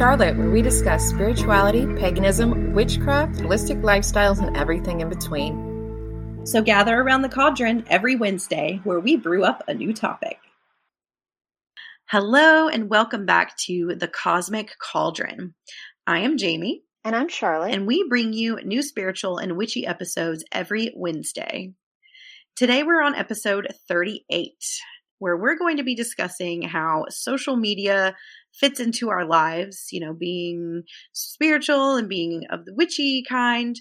Charlotte, where we discuss spirituality, paganism, witchcraft, holistic lifestyles, and everything in between. So gather around the cauldron every Wednesday where we brew up a new topic. Hello, and welcome back to the Cosmic Cauldron. I am Jamie. And I'm Charlotte. And we bring you new spiritual and witchy episodes every Wednesday. Today we're on episode 38 where we're going to be discussing how social media fits into our lives, you know, being spiritual and being of the witchy kind,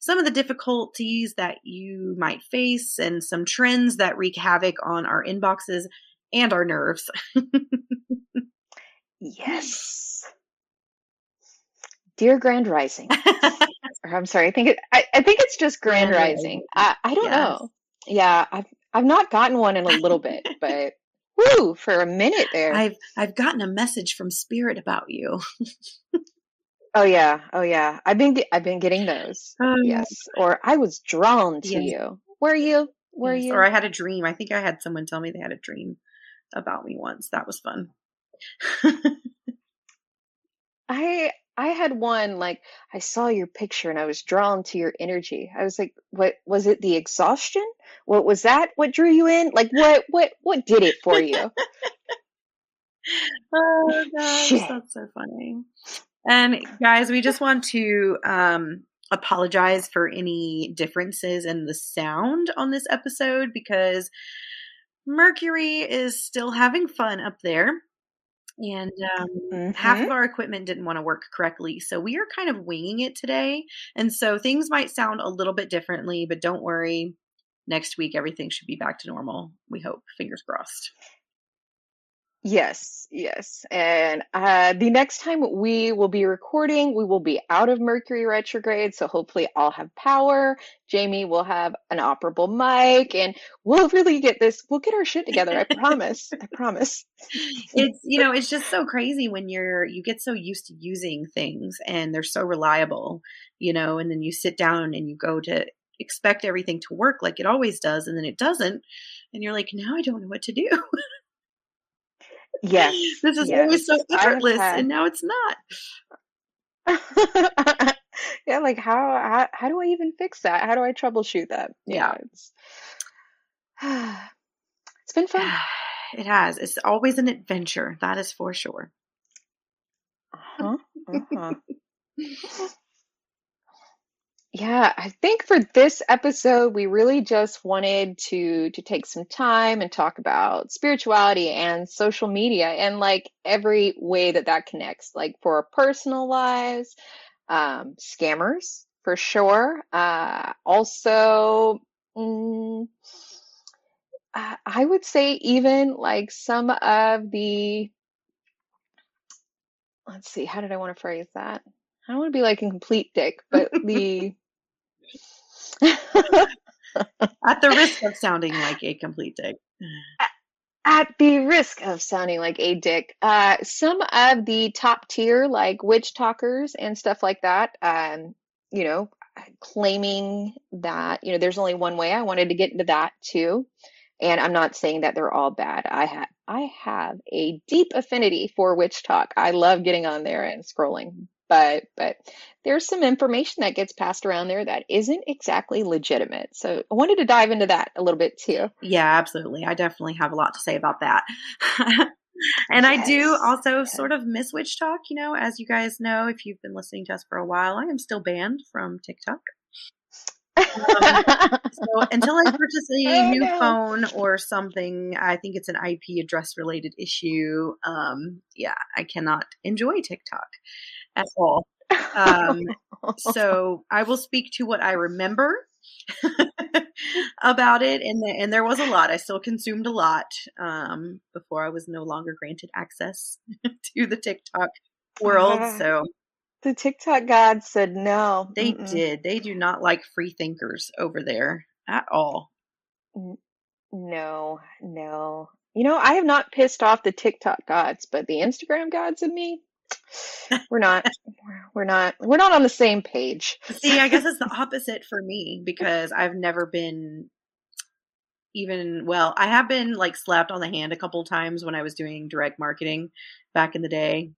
some of the difficulties that you might face, and some trends that wreak havoc on our inboxes and our nerves. yes. Dear Grand Rising. I'm sorry, I think it I, I think it's just Grand, Grand Rising. I, I don't yes. know. Yeah, I've I've not gotten one in a little bit, but whoo, for a minute there. I've I've gotten a message from spirit about you. oh yeah, oh yeah. I've been I've been getting those. Um, yes, or I was drawn to yes. you. Were you? Were yes. you? Or I had a dream. I think I had someone tell me they had a dream about me once. That was fun. I I had one like I saw your picture and I was drawn to your energy. I was like, what was it the exhaustion? What was that? What drew you in? Like what what what did it for you? oh gosh, Shit. that's so funny. And guys, we just want to um apologize for any differences in the sound on this episode because Mercury is still having fun up there and um, mm-hmm. half of mm-hmm. our equipment didn't want to work correctly. So we are kind of winging it today. And so things might sound a little bit differently, but don't worry. Next week, everything should be back to normal. We hope. Fingers crossed. Yes, yes. And uh, the next time we will be recording, we will be out of Mercury retrograde. So hopefully I'll have power. Jamie will have an operable mic and we'll really get this, we'll get our shit together. I promise. I promise. It's, you know, it's just so crazy when you're, you get so used to using things and they're so reliable, you know, and then you sit down and you go to expect everything to work like it always does and then it doesn't. And you're like, now I don't know what to do. Yes. this is yes. always so effortless had... and now it's not. yeah, like how, how how do I even fix that? How do I troubleshoot that? Yeah, it's it's been fun. It has. It's always an adventure. That is for sure. Uh-huh. Uh-huh. Yeah, I think for this episode we really just wanted to to take some time and talk about spirituality and social media and like every way that that connects like for our personal lives, um scammers for sure. Uh also mm, I would say even like some of the let's see, how did I want to phrase that? I don't want to be like a complete dick, but the at the risk of sounding like a complete dick. At the risk of sounding like a dick, uh, some of the top tier like WitchTokers and stuff like that, um, you know, claiming that you know there's only one way. I wanted to get into that too, and I'm not saying that they're all bad. I have I have a deep affinity for WitchTok. I love getting on there and scrolling but but there's some information that gets passed around there that isn't exactly legitimate. So I wanted to dive into that a little bit too. Yeah, absolutely. I definitely have a lot to say about that. and yes. I do also yes. sort of miss WitchTok, you know, as you guys know, if you've been listening to us for a while, I am still banned from TikTok. um, so until I purchase a oh, new phone or something, I think it's an IP address related issue. Um, yeah, I cannot enjoy TikTok at all. Um, so I will speak to what I remember about it, and the, and there was a lot. I still consumed a lot um, before I was no longer granted access to the TikTok world. Uh, so the TikTok god said no. They Mm-mm. did. They do not like free thinkers over there at all. No, no. You know, I have not pissed off the TikTok gods, but the Instagram gods of me, we're not we're not we're not on the same page see i guess it's the opposite for me because i've never been even well, I have been like slapped on the hand a couple times when I was doing direct marketing back in the day.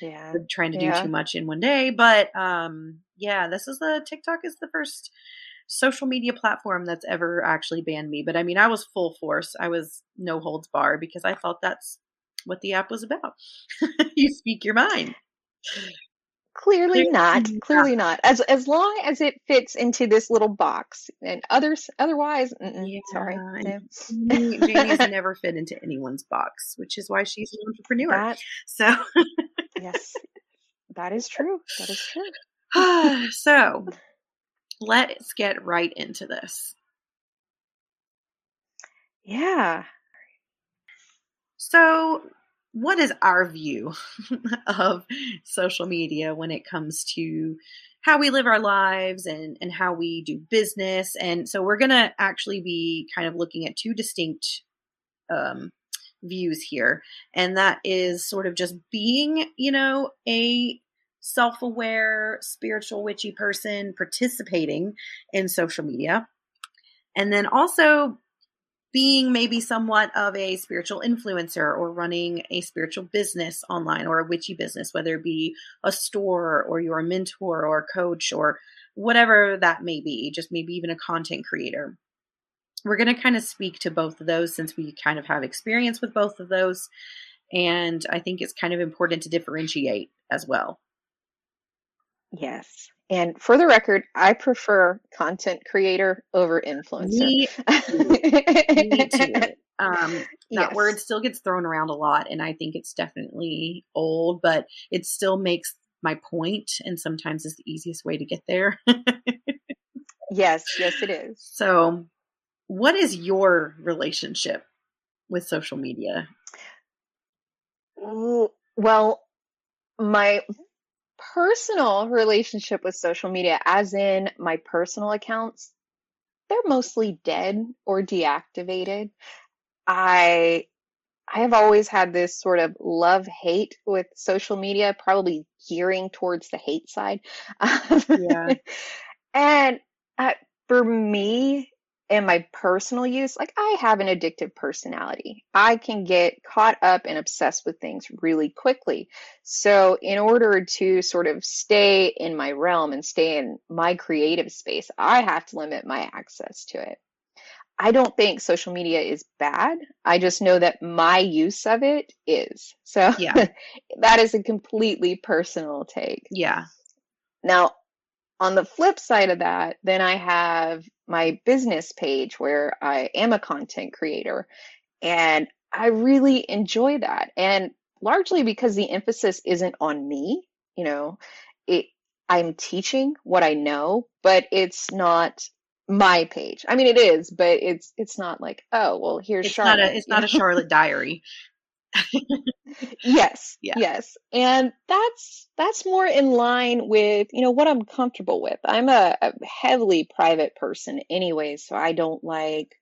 Yeah. Trying to Yeah. do too much in one day. But um yeah, this is the TikTok is the first social media platform that's ever actually banned me. But I mean I was full force. I was no holds bar because I thought that's what the app was about. you speak your mind. Clearly Clearly not. not. Clearly not. As as long as it fits into this little box, and others otherwise, mm-mm, sorry. Yeah, No. Jamie's never fit into anyone's box, which is why she's an entrepreneur. That So, yes, that is true. That is true. so let's get right into this. Yeah. So, what is our view of social media when it comes to how we live our lives and, and how we do business? And so, we're going to actually be kind of looking at two distinct um, views here. And that is sort of just being, you know, a self aware, spiritual, witchy person participating in social media. And then also being maybe somewhat of a spiritual influencer or running a spiritual business online or a witchy business, whether it be a store or you're a mentor or a coach or whatever that may be, just maybe even a content creator. We're going to kind of speak to both of those since we kind of have experience with both of those. And I think it's kind of important to differentiate as well. Yes. And for the record, I prefer content creator over influencer. Me, me too. Um, that Yes. word still gets thrown around a lot and i think it's definitely old but it still makes my point and sometimes is the easiest way to get there Yes, yes, it is. so what is your relationship with social media Well, my personal relationship with social media, as in my personal accounts, they're mostly dead or deactivated. I I have always had this sort of love hate with social media, probably gearing towards the hate side. Yeah. and uh, for me and my personal use, like I have an addictive personality. I can get caught up and obsessed with things really quickly. So, in order to sort of stay in my realm and stay in my creative space, I have to limit my access to it. I don't think social media is bad. I just know that my use of it is. So, Yeah. that is a completely personal take. yeah Now, on the flip side of that, then I have my business page where I am a content creator and I really enjoy that. And largely because the emphasis isn't on me, you know, it I'm teaching what I know, but it's not my page. I mean it is, but it's it's not like, oh, well, here's it's Charlotte. not a it's not a charlotte diary Yes, Yeah. yes. And that's that's more in line with, you know, what I'm comfortable with. I'm a, a heavily private person anyway, so I don't like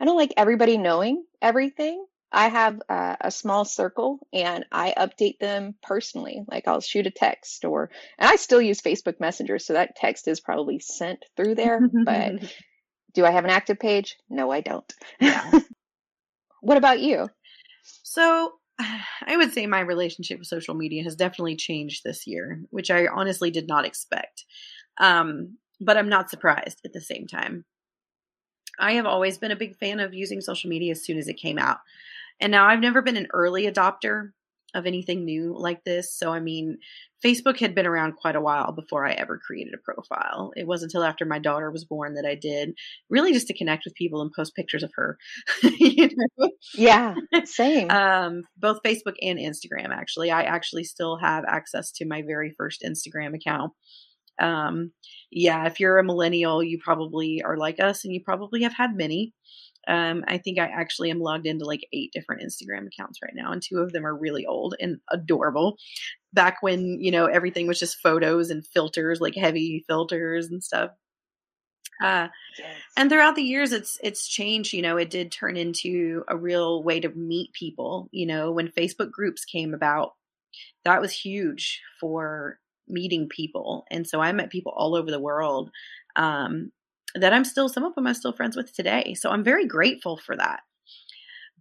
I don't like everybody knowing everything. I have uh, a small circle and I update them personally. Like I'll shoot a text or and I still use Facebook Messenger, so that text is probably sent through there, but do I have an active page? No, I don't. yeah What about you? So, I would say my relationship with social media has definitely changed this year, which I honestly did not expect. Um, but I'm not surprised at the same time. I have always been a big fan of using social media as soon as it came out. And now I've never been an early adopter of anything new like this. So, I mean, Facebook had been around quite a while before I ever created a profile. It wasn't until after my daughter was born that I did, really just to connect with people and post pictures of her. you know? Yeah, same. um, both Facebook and Instagram. Actually, I actually still have access to my very first Instagram account. Um, yeah, if you're a millennial, you probably are like us, and you probably have had many. Um, I think I actually am logged into like eight different Instagram accounts right now, and two of them are really old and adorable. Back when you know everything was just photos and filters, like heavy filters and stuff. Uh, Yes. and throughout the years it's it's changed you know it did turn into a real way to meet people you know when facebook groups came about that was huge for meeting people and so i met people all over the world um that I'm still, some of them I'm still friends with today. So I'm very grateful for that.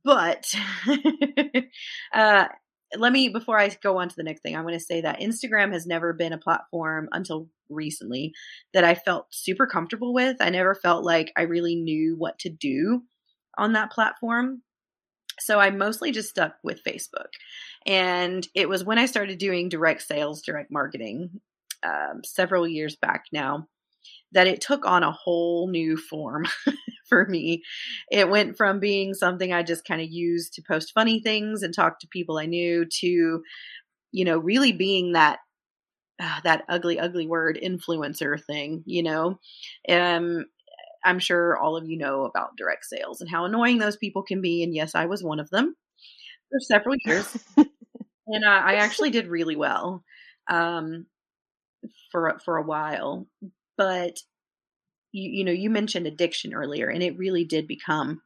But uh, let me, before I go on to the next thing, I want to say that Instagram has never been a platform until recently that I felt super comfortable with. I never felt like I really knew what to do on that platform. So I mostly just stuck with Facebook. And it was when I started doing direct sales, direct marketing um, several years back now that it took on a whole new form for me. It went from being something I just kind of used to post funny things and talk to people I knew to, you know, really being that uh, that ugly, ugly word influencer thing, you know. Um, I'm sure all of you know about direct sales and how annoying those people can be. And yes, I was one of them for several years. and uh, I actually did really well um, for for a while. But you you know you mentioned addiction earlier, and it really did become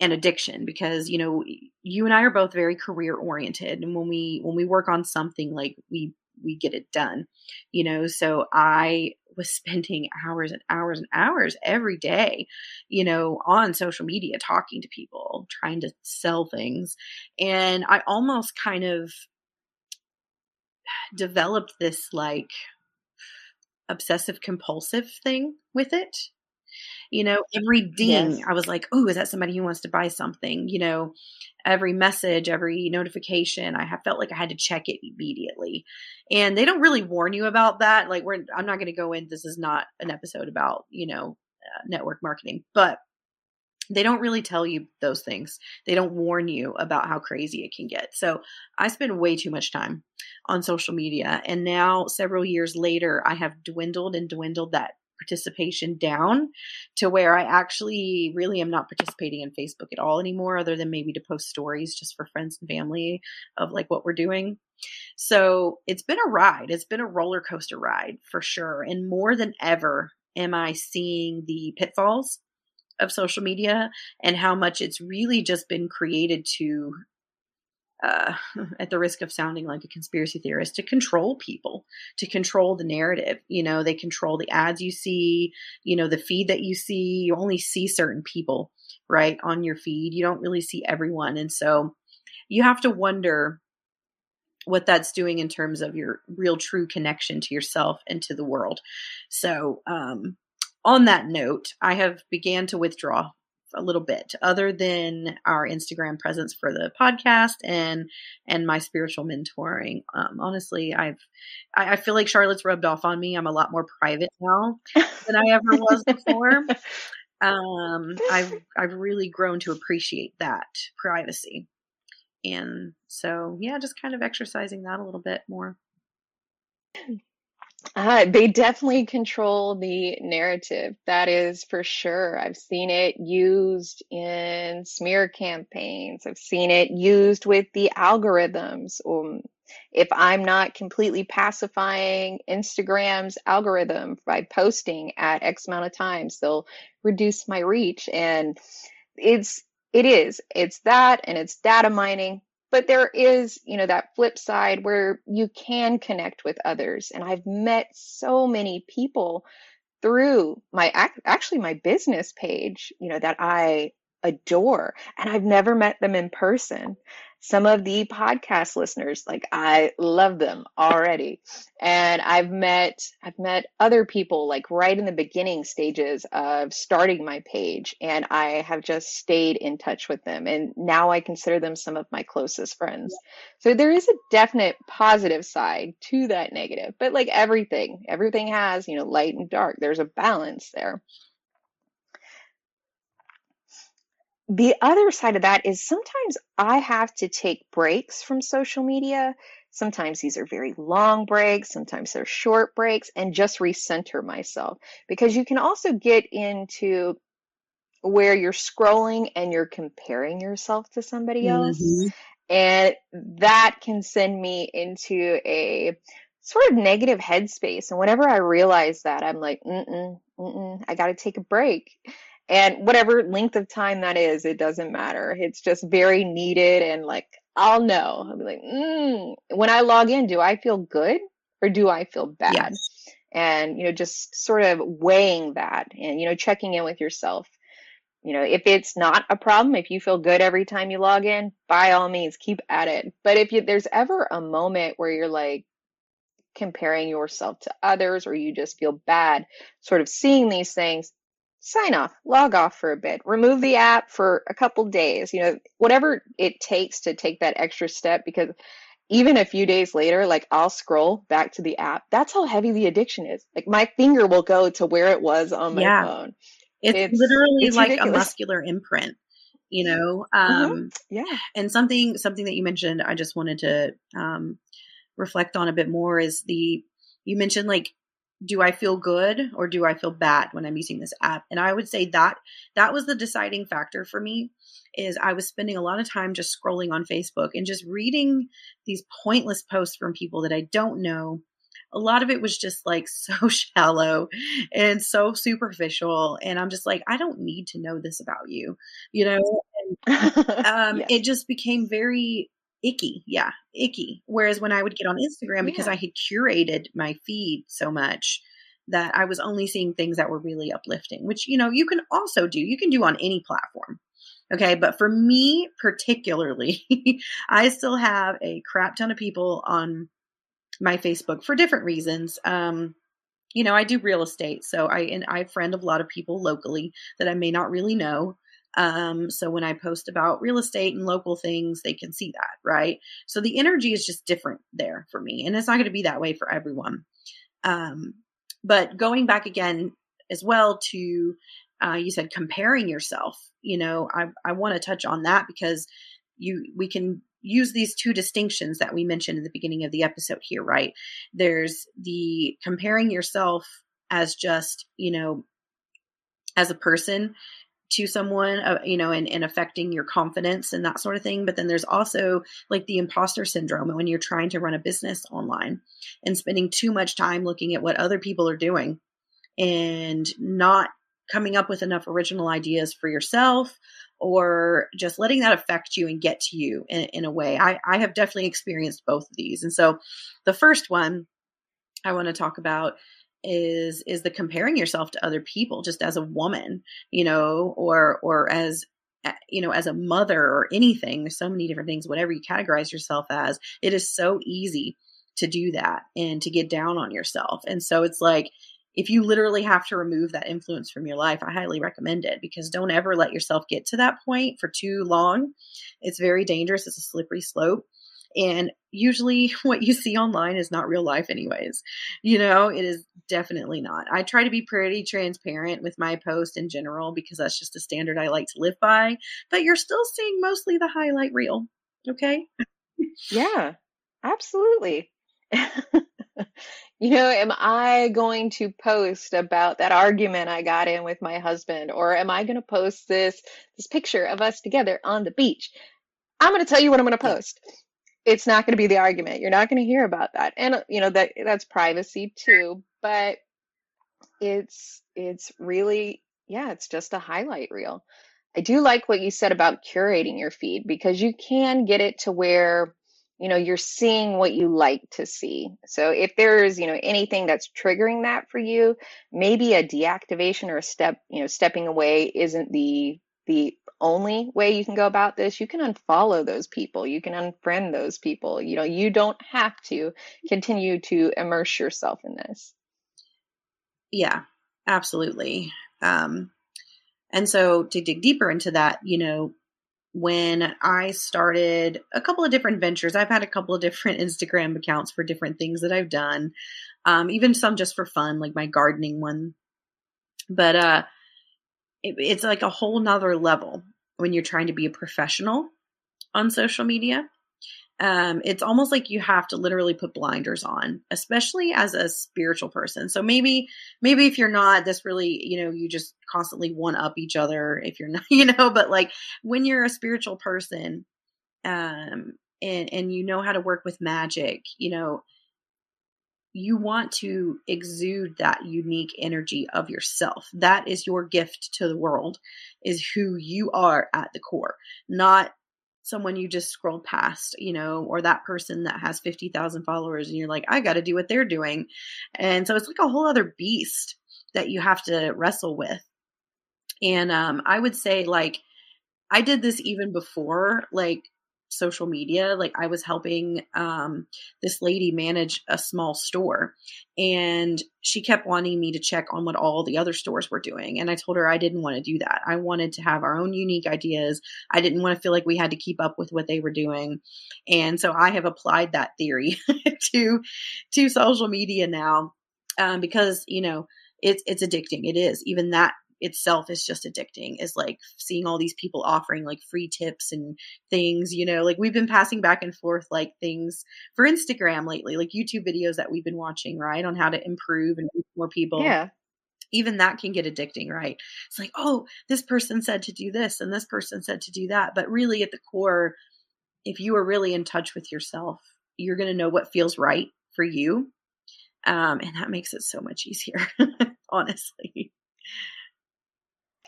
an addiction because you know you and I are both very career oriented, and when we when we work on something like we we get it done, you know. So I was spending hours and hours and hours every day, you know, on social media talking to people, trying to sell things, and I almost kind of developed this like obsessive compulsive thing with it. You know, every ding, yes. I was like, oh, is that somebody who wants to buy something? You know, every message, every notification, I have felt like I had to check it immediately. And they don't really warn you about that. Like, we're, I'm not going to go in, this is not an episode about, you know, uh, network marketing, but they don't really tell you those things. They don't warn you about how crazy it can get. So I spend way too much time on social media. And now, several years later, I have dwindled and dwindled that participation down to where I actually really am not participating in Facebook at all anymore, other than maybe to post stories just for friends and family of like what we're doing. So it's been a ride. It's been a roller coaster ride for sure. And more than ever, am I seeing the pitfalls of social media and how much it's really just been created to uh, at the risk of sounding like a conspiracy theorist, to control people, to control the narrative. You know, they control the ads you see, you know, the feed that you see. You only see certain people, right, on your feed. You don't really see everyone. And so you have to wonder what that's doing in terms of your real true connection to yourself and to the world. So, um, on that note, I have began to withdraw a little bit other than our Instagram presence for the podcast and and my spiritual mentoring. Um, honestly, I've I, I, feel like Charlotte's rubbed off on me. I'm a lot more private now than I ever was before. Um, I've I've really grown to appreciate that privacy, and so yeah, just kind of exercising that a little bit more. Uh, they definitely control the narrative. That is for sure. I've seen it used in smear campaigns. I've seen it used with the algorithms. Um, if I'm not completely pacifying Instagram's algorithm by posting at X amount of times, they'll reduce my reach. And it's, it is, it's that and it's data mining but there is you know that flip side where you can connect with others. And i've met so many people through my actually my business page you know that i adore. And i've never met them in person some of the podcast listeners. Like i love them already. And i've met i've met other people like right in the beginning stages of starting my page and i have just stayed in touch with them. And now i consider them some of my closest friends. So there is a definite positive side to that negative but like everything everything has you know light and dark. There's a balance there the other side of that is sometimes I have to take breaks from social media. Sometimes these are very long breaks, sometimes they're short breaks, and just recenter myself because you can also get into where you're scrolling and you're comparing yourself to somebody else. Mm-hmm. And that can send me into a sort of negative headspace. And whenever I realize that, I'm like, mm-mm, mm-mm, I got to take a break and whatever length of time that is it doesn't matter. It's just very needed and like i'll know. I'll be like mm. when i log in do i feel good or do i feel bad? Yes. and you know just sort of weighing that and you know checking in with yourself. You know if it's not a problem if you feel good every time you log in by all means keep at it. But if you, there's ever a moment where you're like comparing yourself to others or you just feel bad sort of seeing these things sign off log off for a bit remove the app for a couple days you know whatever it takes to take that extra step because even a few days later, like I'll scroll back to the app. That's how heavy the addiction is. Like my finger will go to where it was on my yeah. phone. It's, it's literally it's like ridiculous. a muscular imprint, you know? Mm-hmm. Um, mm-hmm. Yeah. And something, something that you mentioned, I just wanted to, um, reflect on a bit more is the, you mentioned like, do I feel good or do I feel bad when I'm using this app? And I would say that that was the deciding factor for me is I was spending a lot of time just scrolling on Facebook and just reading these pointless posts from people that I don't know. A lot of it was just like so shallow and so superficial. And I'm just like, I don't need to know this about you, you know? And, um, yeah. It just became very icky. Yeah, icky. Whereas when I would get on Instagram, because. I had curated my feed so much, that I was only seeing things that were really uplifting, which, you know, you can also do. You can do on any platform. Okay. But for me particularly, I still have a crap ton of people on my Facebook for different reasons. Um, you know, I do real estate, so I and I friend a lot of people locally that I may not really know. Um, so when I post about real estate and local things, they can see that, right? So the energy is just different there for me, and it's not going to be that way for everyone. Um, but going back again as well to uh, you said comparing yourself you know i, I want to touch on that because you we can use these two distinctions that we mentioned in the beginning of the episode here right there's the comparing yourself as just you know as a person to someone uh, you know and, and affecting your confidence and that sort of thing but then there's also like the imposter syndrome when you're trying to run a business online and spending too much time looking at what other people are doing and not coming up with enough original ideas for yourself or just letting that affect you and get to you in, in a way. I, I have definitely experienced both of these. And so the first one I want to talk about is is the comparing yourself to other people just as a woman, you know, or or as you know as a mother or anything there's so many different things whatever you categorize yourself as it is so easy to do that and to get down on yourself and so it's like if you literally have to remove that influence from your life, I highly recommend it because don't ever let yourself get to that point for too long. It's very dangerous. It's a slippery slope. And usually what you see online is not real life, anyways. You know, it is definitely not. I try to be pretty transparent with my post in general because that's just a standard I like to live by. But you're still seeing mostly the highlight reel. Okay. yeah, absolutely. you know, am I going to post about that argument I got in with my husband or am I going to post this this picture of us together on the beach? I'm going to tell you what I'm going to post. It's not going to be the argument. You're not going to hear about that. And uh, you know that that's privacy too, but it's it's really yeah, it's just a highlight reel. I do like what you said about curating your feed because you can get it to where you know you're seeing what you like to see so if there's you know anything that's triggering that for you maybe a deactivation or a step you know stepping away isn't the the only way you can go about this you can unfollow those people you can unfriend those people you know you don't have to continue to immerse yourself in this yeah absolutely um and so to dig deeper into that you know when I started a couple of different ventures. I've had a couple of different Instagram accounts for different things that I've done, um, even some just for fun, like my gardening one. But uh, it, it's like a whole nother level when you're trying to be a professional on social media um, it's almost like you have to literally put blinders on, especially as a spiritual person. So maybe, maybe if you're not this really, you know, you just constantly one up each other if you're not, you know, but like when you're a spiritual person, um, and, and you know how to work with magic, you know, you want to exude that unique energy of yourself. That is your gift to the world, is who you are at the core, not someone you just scroll past, you know, or that person that has 50,000 followers and you're like, I got to do what they're doing. And so it's like a whole other beast that you have to wrestle with. And um, I would say, like, I did this even before, like, social media like i was helping um, this lady manage a small store and she kept wanting me to check on what all the other stores were doing and i told her i didn't want to do that. I wanted to have our own unique ideas. I didn't want to feel like we had to keep up with what they were doing and so i have applied that theory to to social media now um, because you know it's it's addicting. It is. Even that itself is just addicting is like seeing all these people offering like free tips and things you know like we've been passing back and forth like things for instagram lately like youtube videos that we've been watching right on how to improve and reach more people. Yeah. Even that can get addicting right? It's like oh this person said to do this and this person said to do that. But really at the core if you are really in touch with yourself you're going to know what feels right for you um, and that makes it so much easier honestly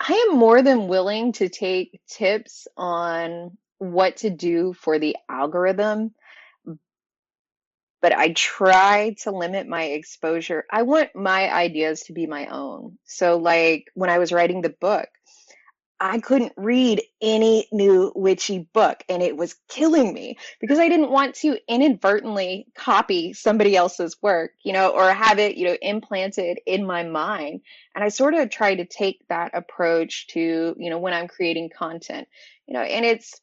I am more than willing to take tips on what to do for the algorithm, but I try to limit my exposure. I want my ideas to be my own. So, like when I was writing the book, I couldn't read any new witchy book and it was killing me because I didn't want to inadvertently copy somebody else's work, you know, or have it, you know, implanted in my mind. And I sort of try to take that approach to, you know, when I'm creating content, you know, and it's,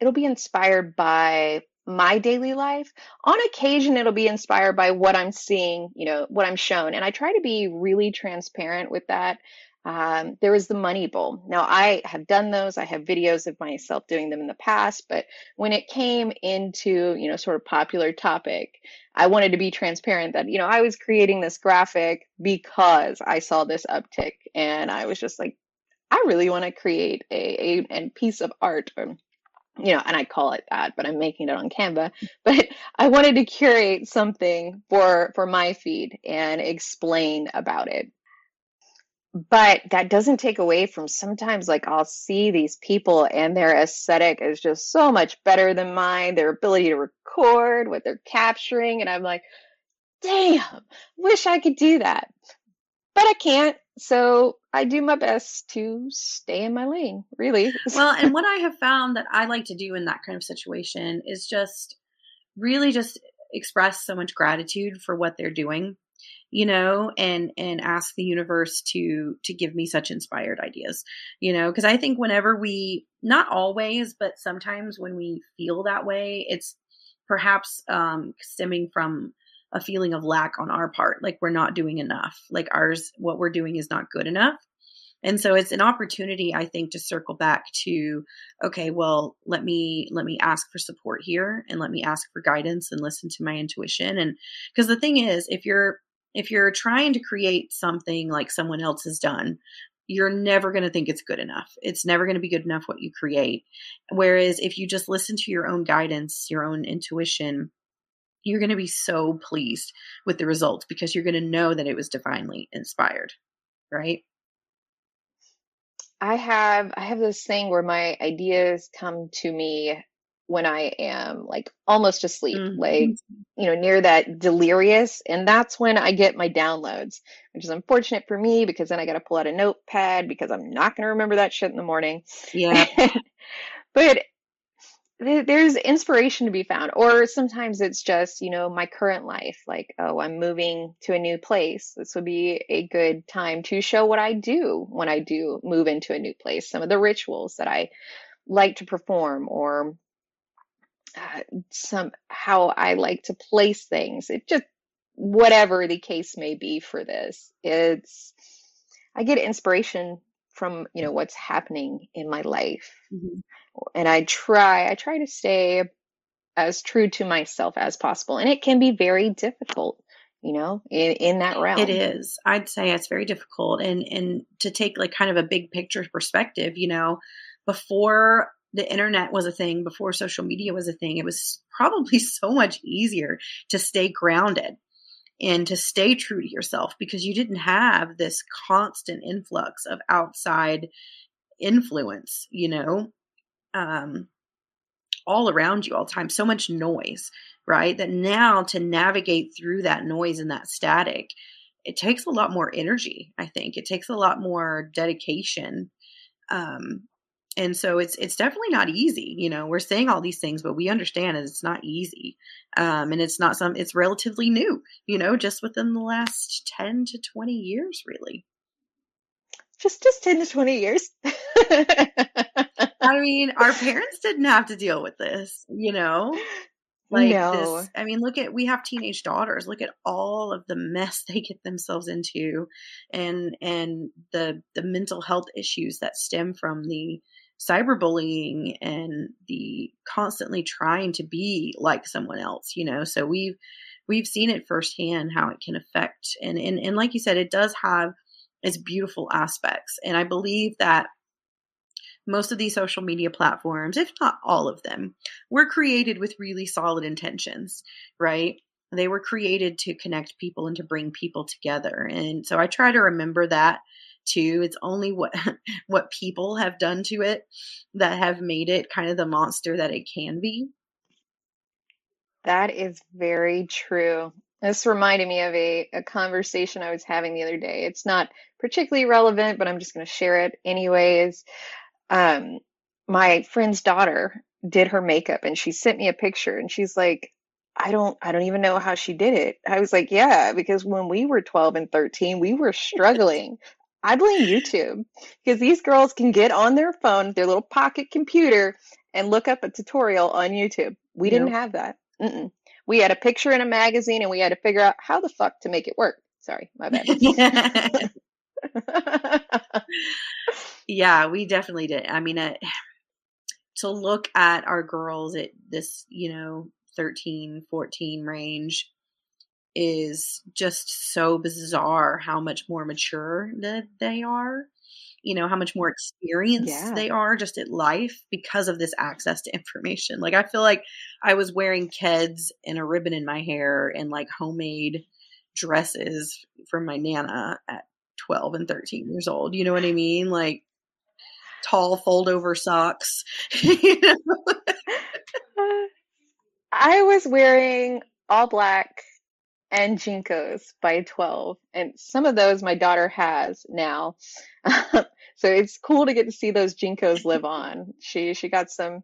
it'll be inspired by my daily life. On occasion, it'll be inspired by what I'm seeing, you know, what I'm shown. And I try to be really transparent with that um, there was the Money Bowl. Now, I have done those. I have videos of myself doing them in the past, but when it came into, you know, sort of popular topic, I wanted to be transparent that, you know, I was creating this graphic because I saw this uptick and I was just like, I really want to create a, a, a piece of art or you know, and I call it that, but I'm making it on Canva. But I wanted to curate something for for my feed and explain about it but that doesn't take away from sometimes like I'll see these people and their aesthetic is just so much better than mine, their ability to record what they're capturing. And I'm like, damn, wish I could do that. But I can't. So I do my best to stay in my lane, really. well, and what I have found that I like to do in that kind of situation is just really just express so much gratitude for what they're doing you know and and ask the universe to to give me such inspired ideas you know because i think whenever we not always but sometimes when we feel that way it's perhaps um stemming from a feeling of lack on our part like we're not doing enough like ours what we're doing is not good enough. And so it's an opportunity i think to circle back to okay well let me let me ask for support here and let me ask for guidance and listen to my intuition and because the thing is if you're if you're trying to create something like someone else has done, you're never going to think it's good enough. It's never going to be good enough what you create. Whereas if you just listen to your own guidance, your own intuition, you're going to be so pleased with the results because you're going to know that it was divinely inspired, right? I have I have this thing where my ideas come to me when I am like almost asleep, mm-hmm. like, you know, near that delirious. And that's when I get my downloads, which is unfortunate for me because then I got to pull out a notepad because I'm not going to remember that shit in the morning. Yeah. but there's inspiration to be found. Or sometimes it's just, you know, my current life, like, oh, I'm moving to a new place. This would be a good time to show what I do when I do move into a new place, some of the rituals that I like to perform or uh, some how I like to place things. It just whatever the case may be for this. It's I get inspiration from you know what's happening in my life, mm-hmm. and I try I try to stay as true to myself as possible, and it can be very difficult you know in, in that realm it is i'd say it's very difficult and and to take like kind of a big picture perspective you know before the internet was a thing, before social media was a thing, it was probably so much easier to stay grounded and to stay true to yourself because you didn't have this constant influx of outside influence, you know? Um, all around you all the time, so much noise, right? That now to navigate through that noise and that static, it takes a lot more energy, I think. It takes a lot more dedication. Um, and so it's it's definitely not easy you know we're saying all these things but we understand that it's not easy um, and it's not some it's relatively new you know just within the last 10 to 20 years really just just 10 to 20 years i mean our parents didn't have to deal with this you know like no. this, I mean, look at we have teenage daughters. Look at all of the mess they get themselves into, and and the the mental health issues that stem from the cyberbullying and the constantly trying to be like someone else. You know, so we've we've seen it firsthand how it can affect, and and and like you said, it does have its beautiful aspects, and I believe that most of these social media platforms, if not all of them, were created with really solid intentions, right? They were created to connect people and to bring people together. And so I try to remember that too. It's only what what people have done to it that have made it kind of the monster that it can be. That is very true. This reminded me of a, a conversation I was having the other day. It's not particularly relevant, but I'm just going to share it anyways um, my friend's daughter did her makeup and she sent me a picture and she's like, I don't I don't even know how she did it. I was like, yeah, because when we were 12 and 13, we were struggling. I blame YouTube because these girls can get on their phone, their little pocket computer, and look up a tutorial on YouTube. We yep. didn't have that. Mm-mm. We had a picture in a magazine and we had to figure out how the fuck to make it work. Sorry, my bad. yeah, we definitely did. I mean, uh, to look at our girls at this, you know, 13, 14 range is just so bizarre how much more mature that they are you know how much more experienced yeah. they are just at life because of this access to information like i feel like i was wearing keds and a ribbon in my hair and like homemade dresses from my nana at 12 and 13 years old you know what i mean like tall fold over socks. you know? I was wearing all black and JNCOs by 12 and some of those my daughter has now so it's cool to get to see those JNCOs live on she she got some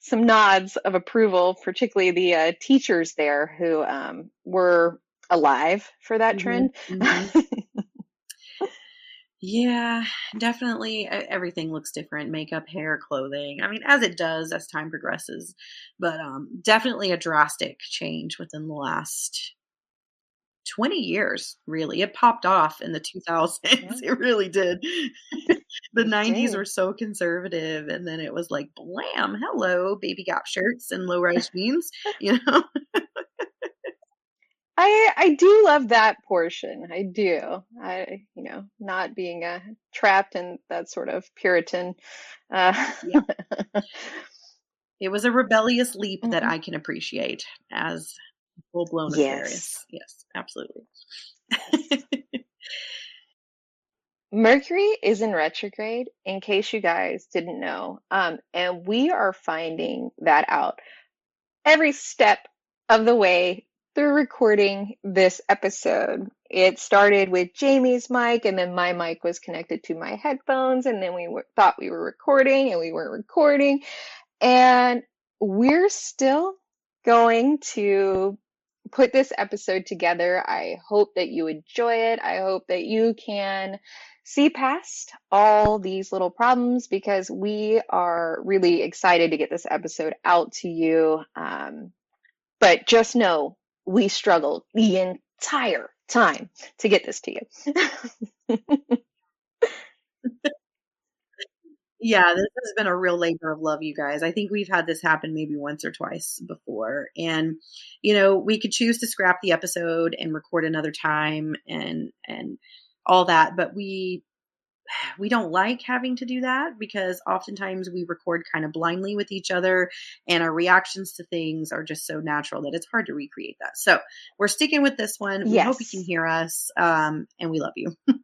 some nods of approval particularly the uh, teachers there who um, were alive for that mm-hmm, trend mm-hmm. Yeah, definitely. Everything looks different makeup, hair, clothing. I mean, as it does as time progresses, but um, definitely a drastic change within the last 20 years, really. It popped off in the 2000s. It really did. the 90s were so conservative, and then it was like, blam, hello, baby gap shirts and low rise jeans, you know? I I do love that portion. I do. I you know not being uh, trapped in that sort of Puritan. Uh, yeah. It was a rebellious leap mm-hmm. that I can appreciate as full blown yes. Yes, absolutely. Mercury is in retrograde, in case you guys didn't know. Um, and we are finding that out every step of the way through recording this episode. It started with Jamie's mic, and then my mic was connected to my headphones, and then we thought we were recording, and we weren't recording. And we're still going to put this episode together. I hope that you enjoy it. I hope that you can see past all these little problems because we are really excited to get this episode out to you. Um, but just know we struggled the entire time to get this to you. yeah, this has been a real labor of love, you guys. I think we've had this happen maybe once or twice before. And, you know, we could choose to scrap the episode and record another time and and all that, but we we don't like having to do that because oftentimes we record kind of blindly with each other and our reactions to things are just so natural that it's hard to recreate that. So we're sticking with this one. We yes. hope you can hear us um, and we love you.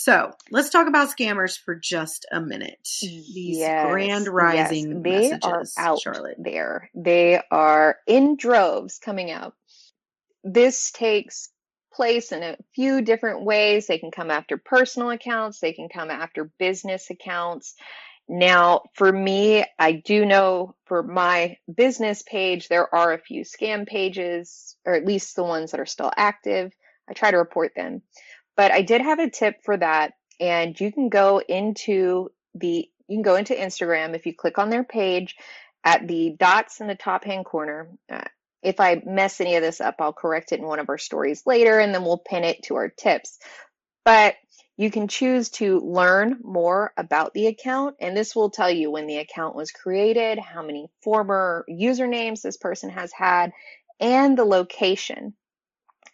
So let's talk about scammers for just a minute. These yes, grand rising yes. They messages, are out Charlotte. there. They are in droves coming out. This takes place in a few different ways. They can come after personal accounts, they can come after business accounts. Now, for me, I do know for my business page, there are a few scam pages, or at least the ones that are still active. I try to report them. But I did have a tip for that. And you can go into the, you can go into Instagram if you click on their page at the dots in the top hand corner. Uh, if I mess any of this up, I'll correct it in one of our stories later and then we'll pin it to our tips. But you can choose to learn more about the account, and this will tell you when the account was created, how many former usernames this person has had, and the location.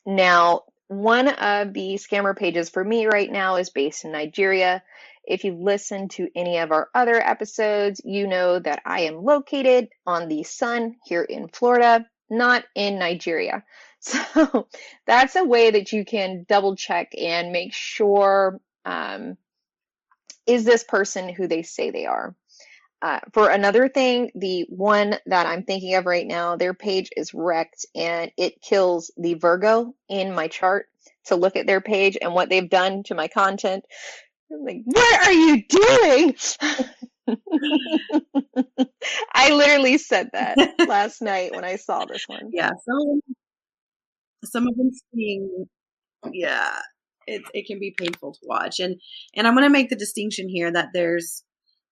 Now, one of the scammer pages for me right now is based in Nigeria. If you've listened to any of our other episodes, you know that I am located on the sun here in Florida, not in Nigeria. So that's a way that you can double check and make sure um, is this person who they say they are. Uh, for another thing, the one that I'm thinking of right now, their page is wrecked and it kills the Virgo in my chart to look at their page and what they've done to my content. I'm like, what are you doing? I literally said that last night when I saw this one. Yeah, some some of them seeing, yeah, it it can be painful to watch, and and I'm going to make the distinction here that there's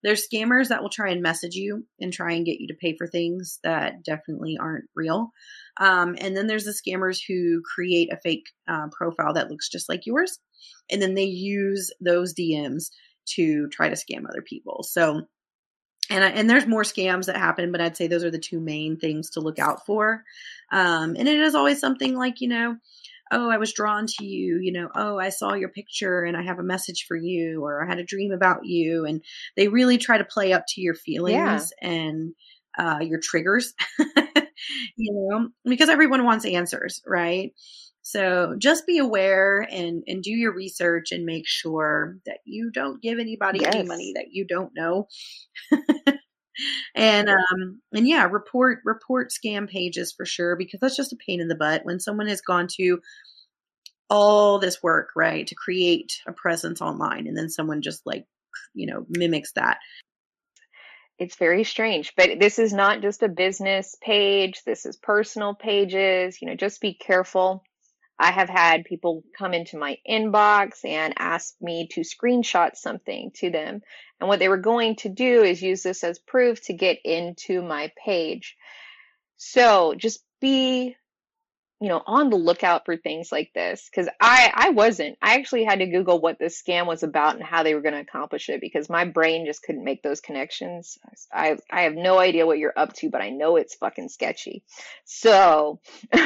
there's scammers that will try and message you and try and get you to pay for things that definitely aren't real. Um, and then there's the scammers who create a fake uh, profile that looks just like yours. And then they use those DMs to try to scam other people. So, and I, and there's more scams that happen, but I'd say those are the two main things to look out for. Um, and it is always something like you know, oh, I was drawn to you, you know, oh, I saw your picture and I have a message for you, or I had a dream about you, and they really try to play up to your feelings yeah. and uh, your triggers, you know, because everyone wants answers, right? So just be aware and and do your research and make sure that you don't give anybody yes. any money that you don't know. and um and yeah, report report scam pages for sure because that's just a pain in the butt when someone has gone to all this work, right, to create a presence online and then someone just like you know mimics that. It's very strange but this is not just a business page this is personal pages you know just be careful I have had people come into my inbox and ask me to screenshot something to them. And what they were going to do is use this as proof to get into my page. So just be, you know, on the lookout for things like this. Cause I, I wasn't, I actually had to Google what this scam was about and how they were going to accomplish it because my brain just couldn't make those connections. I, I have no idea what you're up to, but I know it's fucking sketchy. So,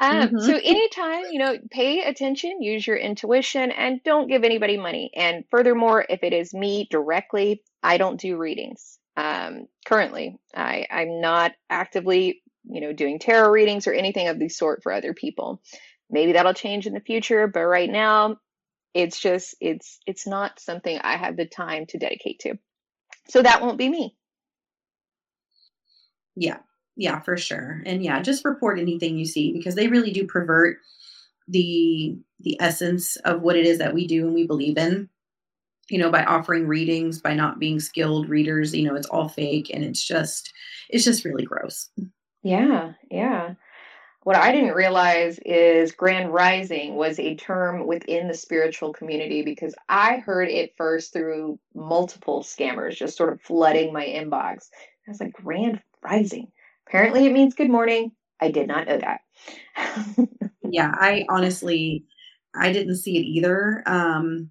Um, mm-hmm. So anytime, you know, pay attention, use your intuition, and don't give anybody money. And furthermore, if it is me directly, I don't do readings. Um, currently, I, I'm not actively, you know, doing tarot readings or anything of the sort for other people. Maybe that'll change in the future, but right now, it's just it's it's not something I have the time to dedicate to. So that won't be me. Yeah, yeah, for sure. And yeah, just report anything you see because they really do pervert the the essence of what it is that we do and we believe in. You know, by offering readings, by not being skilled readers, you know, it's all fake and it's just it's just really gross. Yeah, yeah. What I didn't realize is grand rising was a term within the spiritual community because I heard it first through multiple scammers just sort of flooding my inbox. I was like, grand rising. Apparently, it means good morning. I did not know that. yeah, I honestly, I didn't see it either. Um,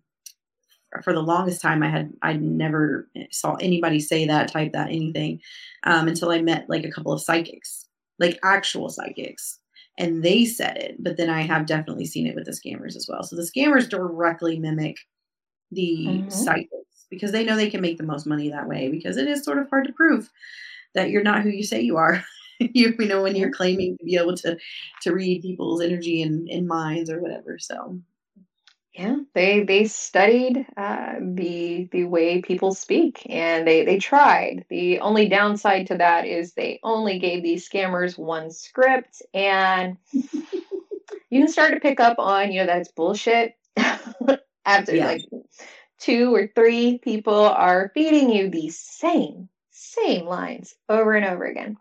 for the longest time, I had I never saw anybody say that, type that, anything, um, until I met like a couple of psychics, like actual psychics, and they said it. But then I have definitely seen it with the scammers as well. So the scammers directly mimic the mm-hmm. psychics because they know they can make the most money that way because it is sort of hard to prove that you're not who you say you are. you, you know, when you're claiming to be able to to read people's energy and, and minds or whatever. So Yeah, they they studied uh, the the way people speak, and they they tried. The only downside to that is they only gave these scammers one script, and you can start to pick up on you know that's bullshit after yeah. like two or three people are feeding you the same same lines over and over again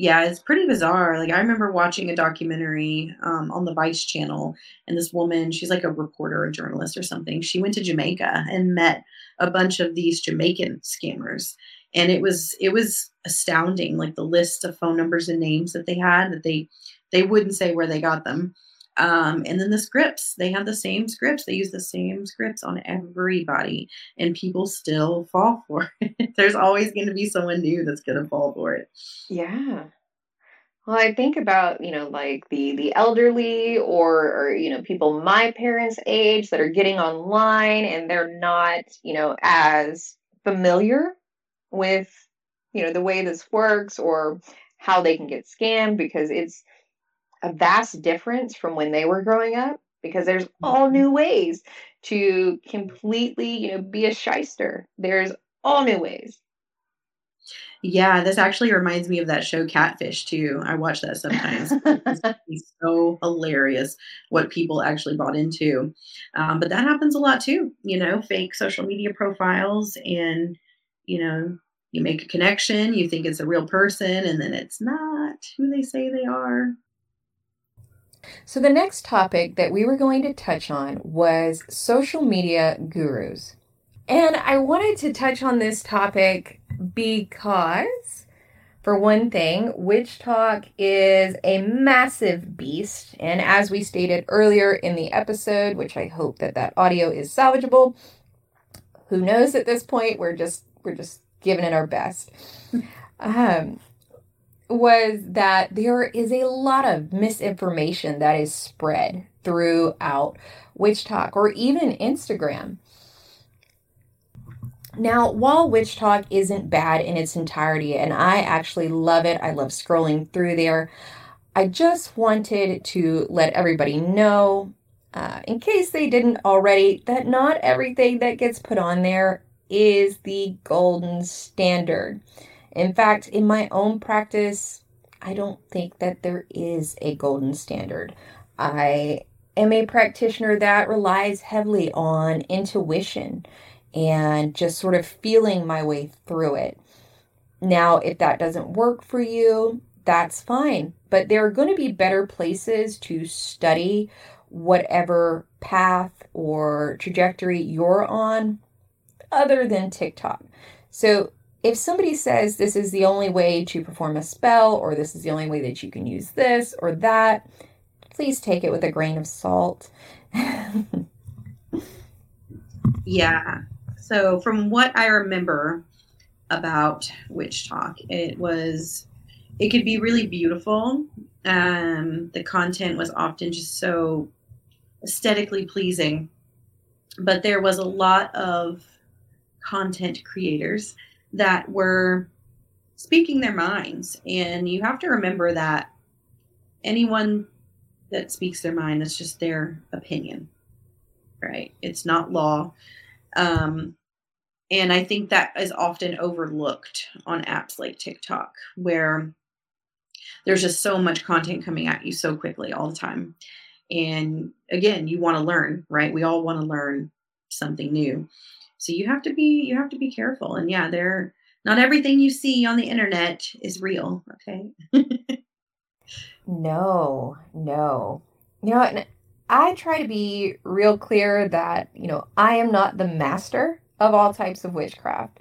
yeah, it's pretty bizarre. Like I remember watching a documentary um, on the Vice channel, and this woman, she's like a reporter, a journalist, or something. She went to Jamaica and met a bunch of these Jamaican scammers, and it was it was astounding. Like the list of phone numbers and names that they had that they they wouldn't say where they got them. Um, and then the scripts, they have the same scripts. They use the same scripts on everybody, and people still fall for it. There's always going to be someone new that's going to fall for it. Yeah. Well, I think about you know like the the elderly or or you know people my parents' age that are getting online and they're not you know as familiar with you know the way this works or how they can get scammed because it's a vast difference from when they were growing up because there's all mm-hmm. new ways to completely, you know, be a shyster. There's all new ways. Yeah, this actually reminds me of that show Catfish too. I watch that sometimes. it's so hilarious what people actually bought into. Um, but that happens a lot too. You know, fake social media profiles, and you know, you make a connection, you think it's a real person, and then it's not who they say they are. So, the next topic that we were going to touch on was social media gurus. And I wanted to touch on this topic because, for one thing, WitchTok is a massive beast. And as we stated earlier in the episode, which I hope that that audio is salvageable, who knows at this point? We're just we're just giving it our best. Um, was that there is a lot of misinformation that is spread throughout WitchTok or even Instagram. Now, while WitchTok isn't bad in its entirety, and I actually love it, I love scrolling through there, I just wanted to let everybody know, uh, in case they didn't already, that not everything that gets put on there is the golden standard. In fact, in my own practice, I don't think that there is a golden standard. I am a practitioner that relies heavily on intuition and just sort of feeling my way through it. Now, if that doesn't work for you, that's fine. But there are going to be better places to study whatever path or trajectory you're on other than TikTok. So if somebody says this is the only way to perform a spell, or this is the only way that you can use this or that, please take it with a grain of salt. yeah. So, from what I remember about WitchTok, it was, it could be really beautiful. Um, the content was often just so aesthetically pleasing, but there was a lot of content creators that were speaking their minds. And you have to remember that anyone that speaks their mind, that's just their opinion, right? It's not law. Um, and I think that is often overlooked on apps like TikTok, where there's just so much content coming at you so quickly all the time. And again, you want to learn, right? We all want to learn something new. So you have to be you have to be careful. And yeah, there not everything you see on the internet is real, okay? no, no. You know, and I try to be real clear that, you know, I am not the master of all types of witchcraft.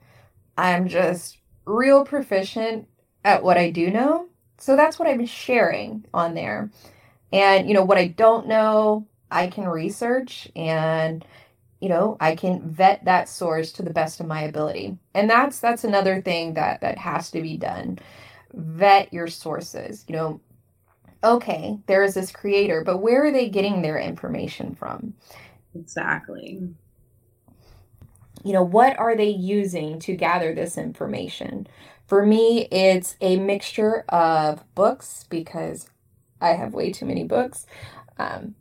I'm just real proficient at what I do know. So that's what I'm sharing on there. And, you know, what I don't know, I can research and you know i can vet that source to the best of my ability. And that's that's another thing that that has to be done. Vet your sources you know. Okay there is this creator but where are they getting their information from? Exactly. You know what are they using to gather this information? For me it's a mixture of books because i have way too many books. Um,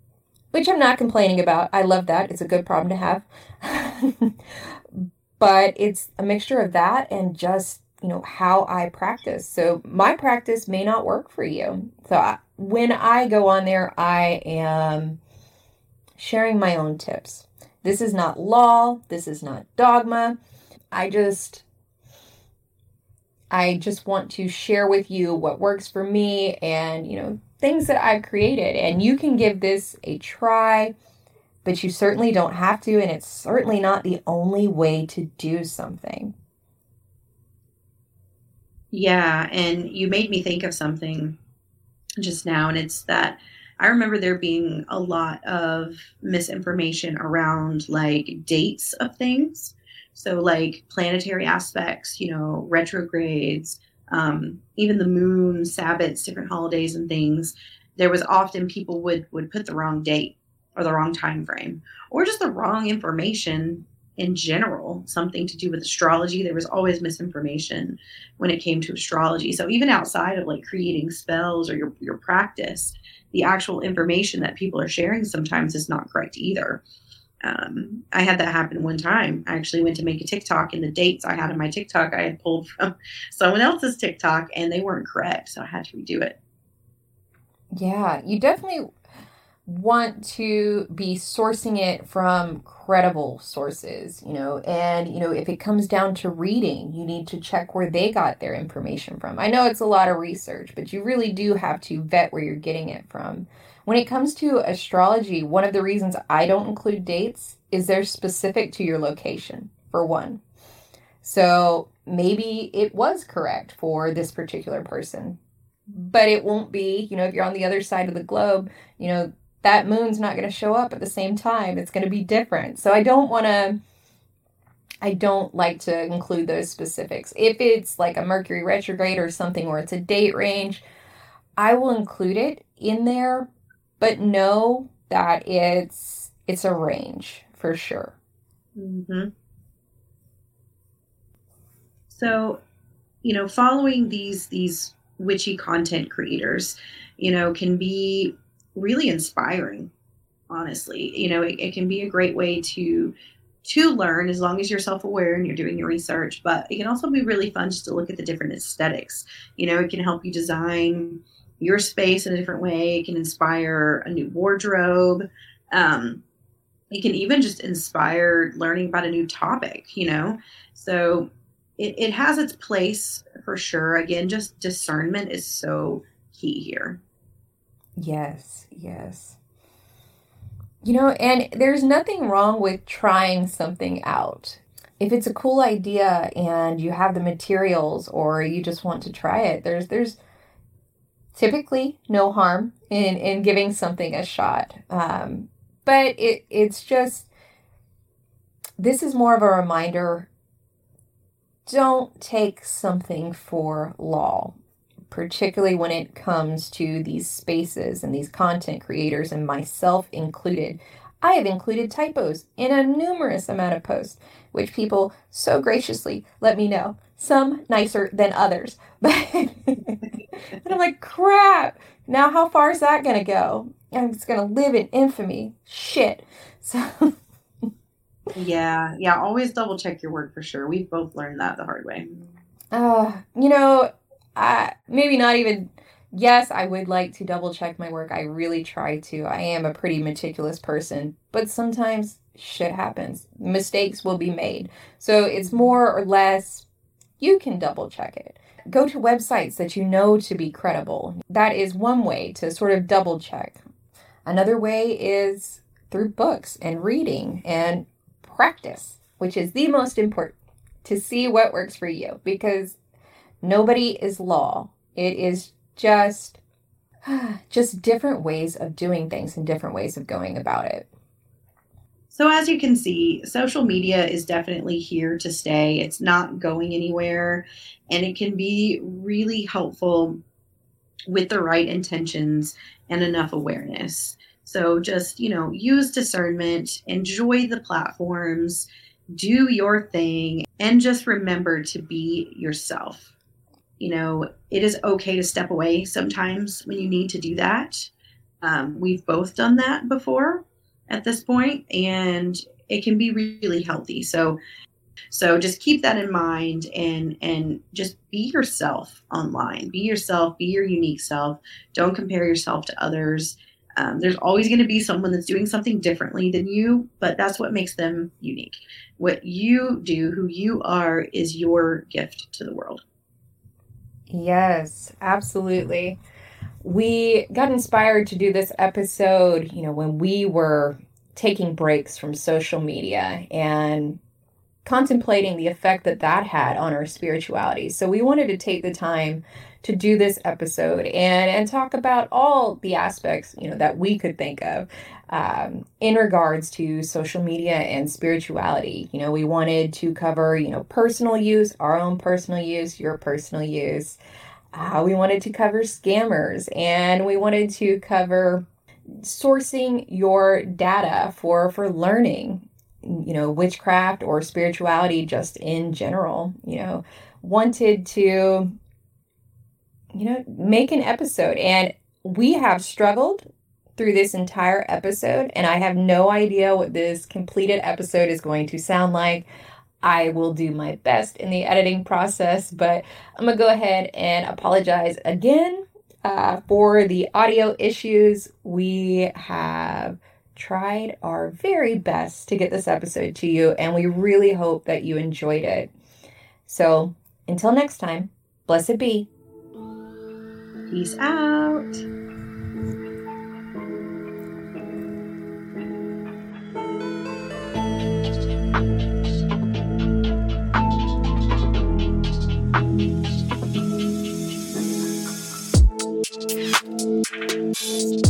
which I'm not complaining about. I love that. It's a good problem to have. but it's a mixture of that and just, you know, how I practice. So my practice may not work for you. So I, when I go on there, I am sharing my own tips. This is not law, this is not dogma. I just I just want to share with you what works for me and, you know, things that I've created. And you can give this a try, but you certainly don't have to. And it's certainly not the only way to do something. Yeah. And you made me think of something just now. And it's that I remember there being a lot of misinformation around like dates of things. So, like planetary aspects, you know, retrogrades, um, even the moon, Sabbats, different holidays and things. There was often people would would put the wrong date or the wrong time frame or just the wrong information in general, something to do with astrology. There was always misinformation when it came to astrology. So even outside of like creating spells or your, your practice, the actual information that people are sharing sometimes is not correct either um, I had that happen one time. I actually went to make a TikTok, and the dates I had in my TikTok I had pulled from someone else's TikTok, and they weren't correct, so I had to redo it. Yeah, you definitely want to be sourcing it from credible sources, you know, and you know, if it comes down to reading, you need to check where they got their information from. I know it's a lot of research, but you really do have to vet where you're getting it from. When it comes to astrology, one of the reasons I don't include dates is they're specific to your location, for one. So maybe it was correct for this particular person, but it won't be, you know, if you're on the other side of the globe, you know, that moon's not going to show up at the same time. It's going to be different. So I don't want to. I don't like to include those specifics. If it's like a Mercury retrograde or something where it's a date range, I will include it in there, but know that it's it's a range for sure. Mm-hmm. So, you know, following these these witchy content creators, you know, can be really inspiring. Honestly, you know, it, it can be a great way to to learn as long as you're self-aware and you're doing your research but it can also be really fun just to look at the different aesthetics you know it can help you design your space in a different way. It can inspire a new wardrobe. Um, it can even just inspire learning about a new topic, you know? So it, it has its place for sure. Again, just discernment is so key here. Yes, yes. You know, and there's nothing wrong with trying something out. If it's a cool idea and you have the materials or you just want to try it, there's there's typically no harm in in giving something a shot um, but it it's just this is more of a reminder don't take something for law particularly when it comes to these spaces and these content creators and myself included I have included typos in a numerous amount of posts, which people so graciously let me know. Some nicer than others. But and I'm like, crap. Now how far is that gonna go? I'm just gonna live in infamy. Shit. So Yeah, yeah, always double check your work for sure. We've both learned that the hard way. Uh, you know, I maybe not even yes, I would like to double check my work. I really try to. I am a pretty meticulous person, but sometimes shit happens. Mistakes will be made. So it's more or less you can double check it. Go to websites that you know to be credible. That is one way to sort of double check. Another way is through books and reading and practice, which is the most important to see what works for you because nobody is law. It is just just different ways of doing things and different ways of going about it. So, as you can see, social media is definitely here to stay. It's not going anywhere, and it can be really helpful with the right intentions and enough awareness. So, just, you know, use discernment, enjoy the platforms, do your thing, and just remember to be yourself you know, it is okay to step away sometimes when you need to do that. Um, we've both done that before. At this point, and it can be really healthy. So so just keep that in mind and and just be yourself online. Be yourself, be your unique self. Don't compare yourself to others. Um, there's always going to be someone that's doing something differently than you, but that's what makes them unique. What you do, who you are, is your gift to the world. Yes, absolutely. We got inspired to do this episode, you know, when we were taking breaks from social media and contemplating the effect that that had on our spirituality. So we wanted to take the time to do this episode and and talk about all the aspects you know that we could think of um, in regards to social media and spirituality. You know, we wanted to cover you know personal use, our own personal use, your personal use. Uh, we wanted to cover scammers and we wanted to cover sourcing your data for for learning you know, witchcraft or spirituality just in general, you know, wanted to, you know, make an episode. And we have struggled through this entire episode, and I have no idea what this completed episode is going to sound like. I will do my best in the editing process, but I'm gonna go ahead and apologize again uh, for the audio issues. We have tried our very best to get this episode to you, and we really hope that you enjoyed it. So, until next time, blessed be. Peace out. Thank